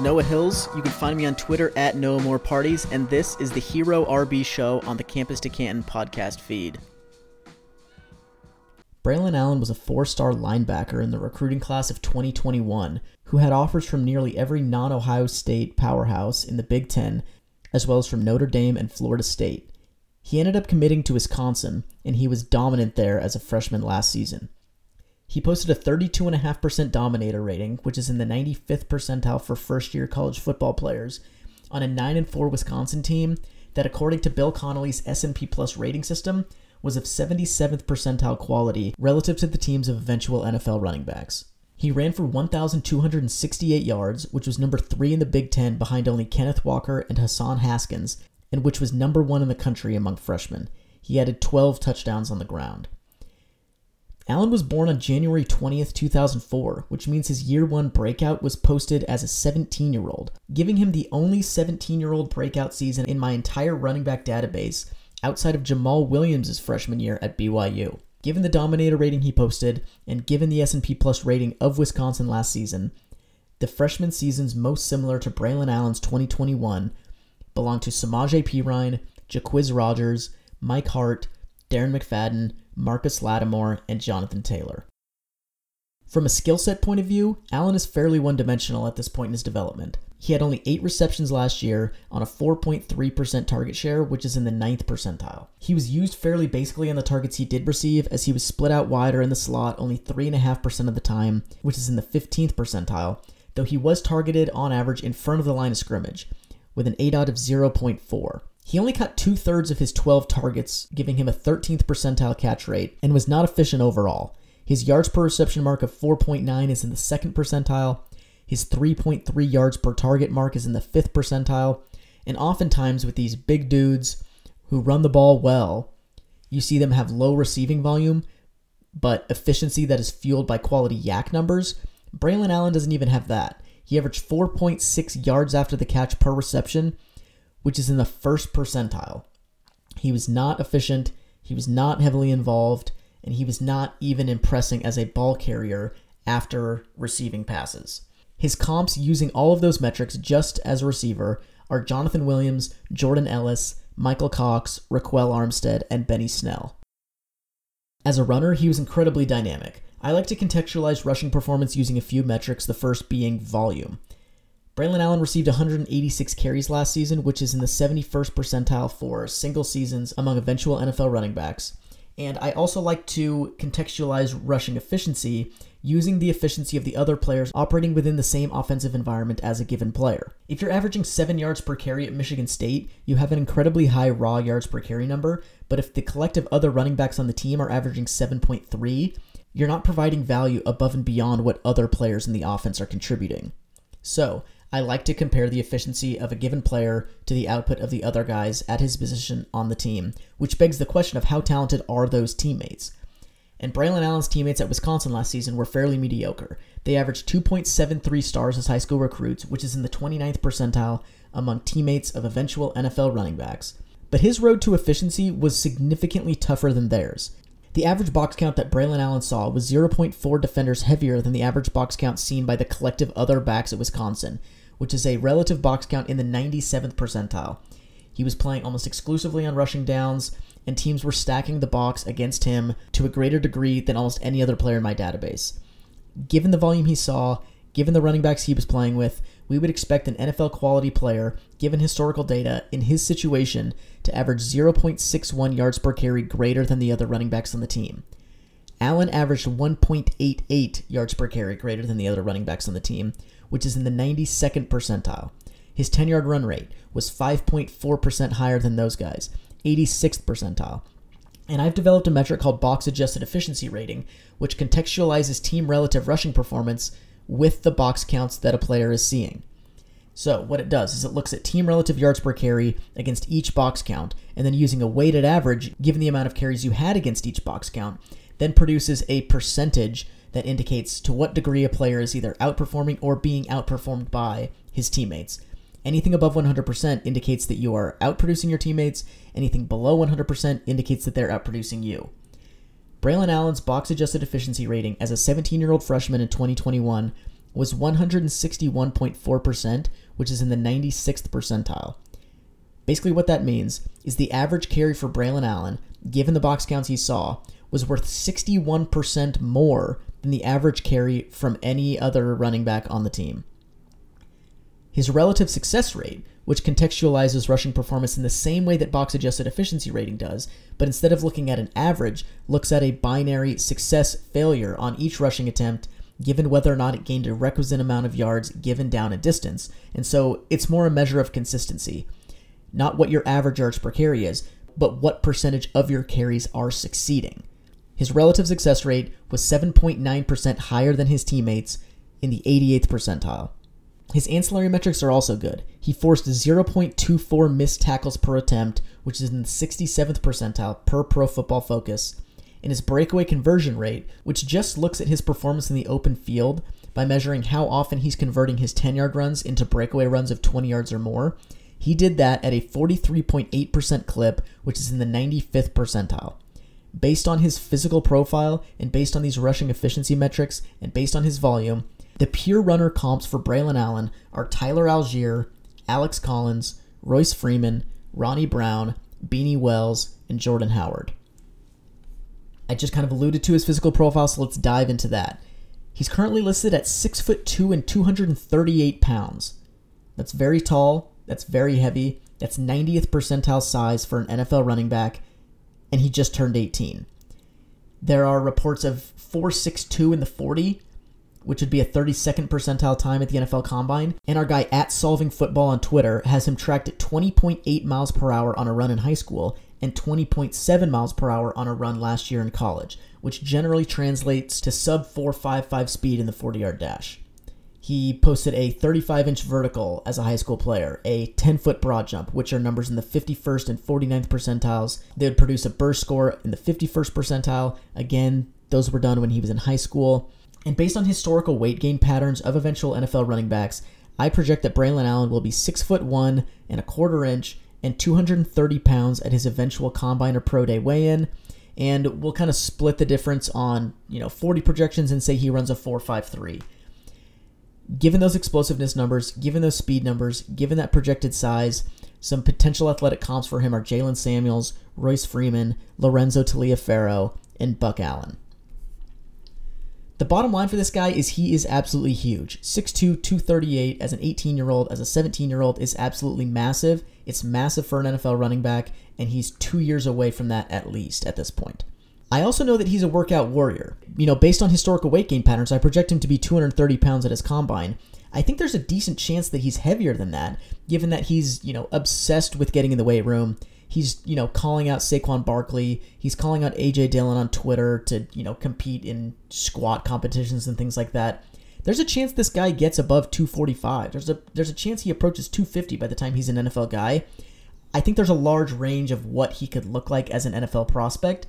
Noah Hills. You can find me on Twitter at Noah More Parties, and this is the Hero RB Show on the Campus to Canton podcast feed. Braylon Allen was a four star linebacker in the recruiting class of 2021 who had offers from nearly every non Ohio State powerhouse in the Big Ten, as well as from Notre Dame and Florida State. He ended up committing to Wisconsin, and he was dominant there as a freshman last season. He posted a 32.5% dominator rating, which is in the 95th percentile for first year college football players, on a 9 and 4 Wisconsin team that, according to Bill Connelly's S&P Plus rating system, was of 77th percentile quality relative to the teams of eventual NFL running backs. He ran for 1,268 yards, which was number three in the Big Ten behind only Kenneth Walker and Hassan Haskins, and which was number one in the country among freshmen. He added 12 touchdowns on the ground. Allen was born on January 20th, 2004, which means his year one breakout was posted as a 17 year old, giving him the only 17 year old breakout season in my entire running back database outside of Jamaal Williams' freshman year at BYU. Given the Dominator rating he posted, and given the S&P Plus rating of Wisconsin last season, the freshman seasons most similar to Braylon Allen's 2021 belong to Samaje Perine, Jacquizz Rogers, Mike Hart, Darren McFadden, Marcus Lattimore, and Jonathan Taylor. From a skill set point of view, Allen is fairly one dimensional at this point in his development. He had only 8 receptions last year on a 4.3% target share, which is in the 9th percentile. He was used fairly basically on the targets he did receive, as he was split out wider in the slot only 3.5% of the time, which is in the 15th percentile, though he was targeted on average in front of the line of scrimmage, with an aDOT of 0.4. He only caught two thirds of his 12 targets, giving him a 13th percentile catch rate, and was not efficient overall. His yards per reception mark of 4.9 is in the second percentile. His 3.3 yards per target mark is in the fifth percentile. And oftentimes, with these big dudes who run the ball well, you see them have low receiving volume, but efficiency that is fueled by quality YAC numbers. Braylon Allen doesn't even have that. He averaged 4.6 yards after the catch per reception, which is in the first percentile. He was not efficient, he was not heavily involved, and he was not even impressing as a ball carrier after receiving passes. His comps using all of those metrics just as a receiver are Jonathan Williams, Jordan Ellis, Michael Cox, Ryquell Armstead, and Benny Snell. As a runner, he was incredibly dynamic. I like to contextualize rushing performance using a few metrics, the first being volume. Braylon Allen received 186 carries last season, which is in the 71st percentile for single seasons among eventual NFL running backs. And I also like to contextualize rushing efficiency using the efficiency of the other players operating within the same offensive environment as a given player. If you're averaging 7 yards per carry at Michigan State, you have an incredibly high raw yards per carry number, but if the collective other running backs on the team are averaging 7.3, you're not providing value above and beyond what other players in the offense are contributing. So, I like to compare the efficiency of a given player to the output of the other guys at his position on the team, which begs the question of how talented are those teammates? And Braylon Allen's teammates at Wisconsin last season were fairly mediocre. They averaged 2.73 stars as high school recruits, which is in the 29th percentile among teammates of eventual NFL running backs. But his road to efficiency was significantly tougher than theirs. The average box count that Braylon Allen saw was 0.4 defenders heavier than the average box count seen by the collective other backs at Wisconsin, which is a relative box count in the 97th percentile. He was playing almost exclusively on rushing downs, and teams were stacking the box against him to a greater degree than almost any other player in my database. Given the volume he saw, given the running backs he was playing with, we would expect an NFL quality player, given historical data, in his situation to average 0.61 yards per carry greater than the other running backs on the team. Allen averaged 1.88 yards per carry greater than the other running backs on the team, which is in the 92nd percentile. His 10 yard run rate was 5.4% higher than those guys, 86th percentile. And I've developed a metric called box adjusted efficiency rating, which contextualizes team relative rushing performance with the box counts that a player is seeing. So, what it does is it looks at team relative yards per carry against each box count, and then using a weighted average, given the amount of carries you had against each box count, then produces a percentage that indicates to what degree a player is either outperforming or being outperformed by his teammates. Anything above 100% indicates that you are outproducing your teammates. Anything below 100% indicates that they're outproducing you. Braylon Allen's box adjusted efficiency rating as a 17 year old freshman in 2021 was 161.4%, which is in the 96th percentile. Basically, what that means is the average carry for Braylon Allen, given the box counts he saw, was worth 61% more than the average carry from any other running back on the team. His relative success rate, which contextualizes rushing performance in the same way that box adjusted efficiency rating does, but instead of looking at an average, looks at a binary success failure on each rushing attempt, given whether or not it gained a requisite amount of yards given down a distance. And so it's more a measure of consistency. Not what your average yards per carry is, but what percentage of your carries are succeeding. His relative success rate was 7.9% higher than his teammates in the 88th percentile. His ancillary metrics are also good. He forced 0.24 missed tackles per attempt, which is in the 67th percentile per Pro Football Focus. And his breakaway conversion rate, which just looks at his performance in the open field by measuring how often he's converting his 10 yard runs into breakaway runs of 20 yards or more, he did that at a 43.8% clip, which is in the 95th percentile. Based on his physical profile and based on these rushing efficiency metrics and based on his volume, the pure runner comps for Braylon Allen are Tyler Allgeier, Alex Collins, Royce Freeman, Ronnie Brown, Beanie Wells, and Jordan Howard. I just kind of alluded to his physical profile, so let's dive into that. He's currently listed at 6 foot 2 and 238 pounds. That's very tall, that's very heavy, that's 90th percentile size for an NFL running back, and he just turned 18. There are reports of 462 in the 40, which would be a 32nd percentile time at the NFL Combine. And our guy at Solving Football on Twitter has him tracked at 20.8 miles per hour on a run in high school and 20.7 miles per hour on a run last year in college, which generally translates to sub 4.55 speed in the 40 yard dash. He posted a 35 inch vertical as a high school player, a 10 foot broad jump, which are numbers in the 51st and 49th percentiles. They would produce a burst score in the 51st percentile. Again, those were done when he was in high school. And based on historical weight gain patterns of eventual NFL running backs, I project that Braylon Allen will be six foot one and a quarter inch and 230 pounds at his eventual combine or pro day weigh-in. And we'll kind of split the difference on, you know, 40 projections and say he runs a 4.53. Given those explosiveness numbers, given those speed numbers, given that projected size, some potential athletic comps for him are Jaylen Samuels, Royce Freeman, Lorenzo Taliaferro, and Buck Allen. The bottom line for this guy is he is absolutely huge. 6'2, 238 as an 18 year old, as a 17 year old is absolutely massive. It's massive for an NFL running back, and he's two years away from that at least at this point. I also know that he's a workout warrior. You know, based on historical weight gain patterns, I project him to be 230 pounds at his combine. I think there's a decent chance that he's heavier than that, given that he's, you know, obsessed with getting in the weight room he's you know calling out Saquon Barkley. He's calling out AJ Dillon on Twitter to you know compete in squat competitions and things like that. There's a chance this guy gets above 245. There's a there's a chance he approaches 250 by the time he's an NFL guy. I think there's a large range of what he could look like as an NFL prospect.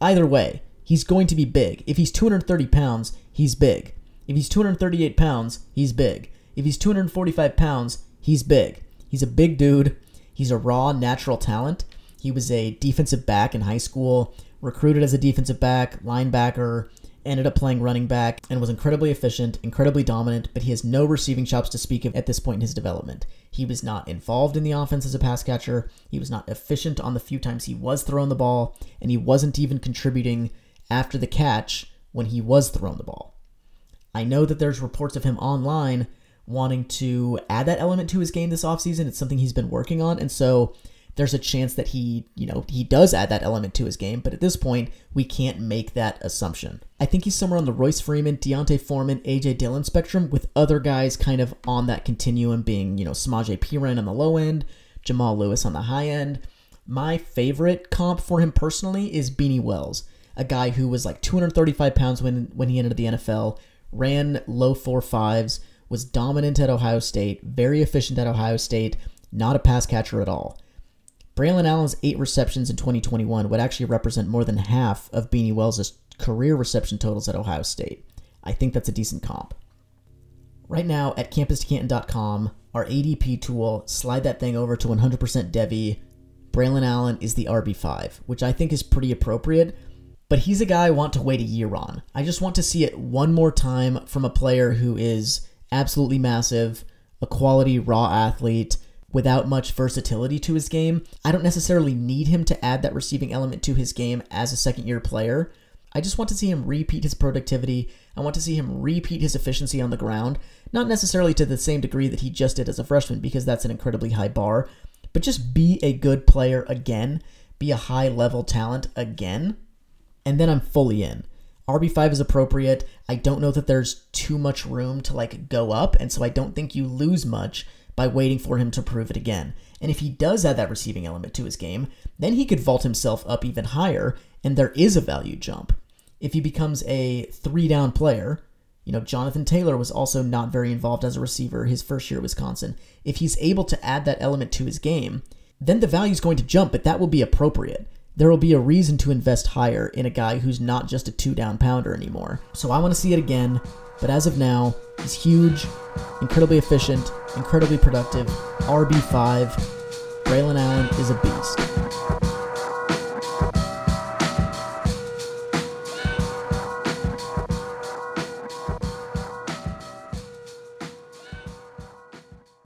Either way, he's going to be big. If he's 230 pounds, he's big. If he's 238 pounds, he's big. If he's 245 pounds, he's big. He's a big dude. He's a raw, natural talent. He was a defensive back in high school, recruited as a defensive back, linebacker, ended up playing running back, and was incredibly efficient, incredibly dominant, but he has no receiving chops to speak of at this point in his development. He was not involved in the offense as a pass catcher, he was not efficient on the few times he was throwing the ball, and he wasn't even contributing after the catch when he was throwing the ball. I know that there's reports of him online wanting to add that element to his game this offseason. It's something he's been working on. And so there's a chance that he, you know, he does add that element to his game. But at this point, we can't make that assumption. I think he's somewhere on the Royce Freeman, D'Onta Foreman, AJ Dillon spectrum, with other guys kind of on that continuum being, you know, Samaje Perine on the low end, Jamal Lewis on the high end. My favorite comp for him personally is Beanie Wells, a guy who was like 235 pounds when when he entered the NFL, ran low four fives was dominant at Ohio State, very efficient at Ohio State, not a pass catcher at all. Braylon Allen's eight receptions in 2021 would actually represent more than half of Beanie Wells' career reception totals at Ohio State. I think that's a decent comp. Right now at campuscanton.com, our ADP tool, slide that thing over to 100% Devy. Braylon Allen is the RB5, which I think is pretty appropriate but he's a guy I want to wait a year on. I just want to see it one more time from a player who is absolutely massive, a quality raw athlete without much versatility to his game. I don't necessarily need him to add that receiving element to his game as a second year player. I just want to see him repeat his productivity. I want to see him repeat his efficiency on the ground, not necessarily to the same degree that he just did as a freshman, because that's an incredibly high bar, but just be a good player again, be a high level talent again, and then I'm fully in. RB5 is appropriate. I don't know that there's too much room to like go up, and so I don't think you lose much by waiting for him to prove it again. And if he does add that receiving element to his game, then he could vault himself up even higher, and there is a value jump. If he becomes a three down player, you know, Jonathan Taylor was also not very involved as a receiver his first year at Wisconsin. If he's able to add that element to his game, then the value is going to jump, but that will be appropriate. There will be a reason to invest higher in a guy who's not just a two down pounder anymore. So I want to see it again, but as of now, he's huge, incredibly efficient, incredibly productive, RB5. Braylon Allen is a beast.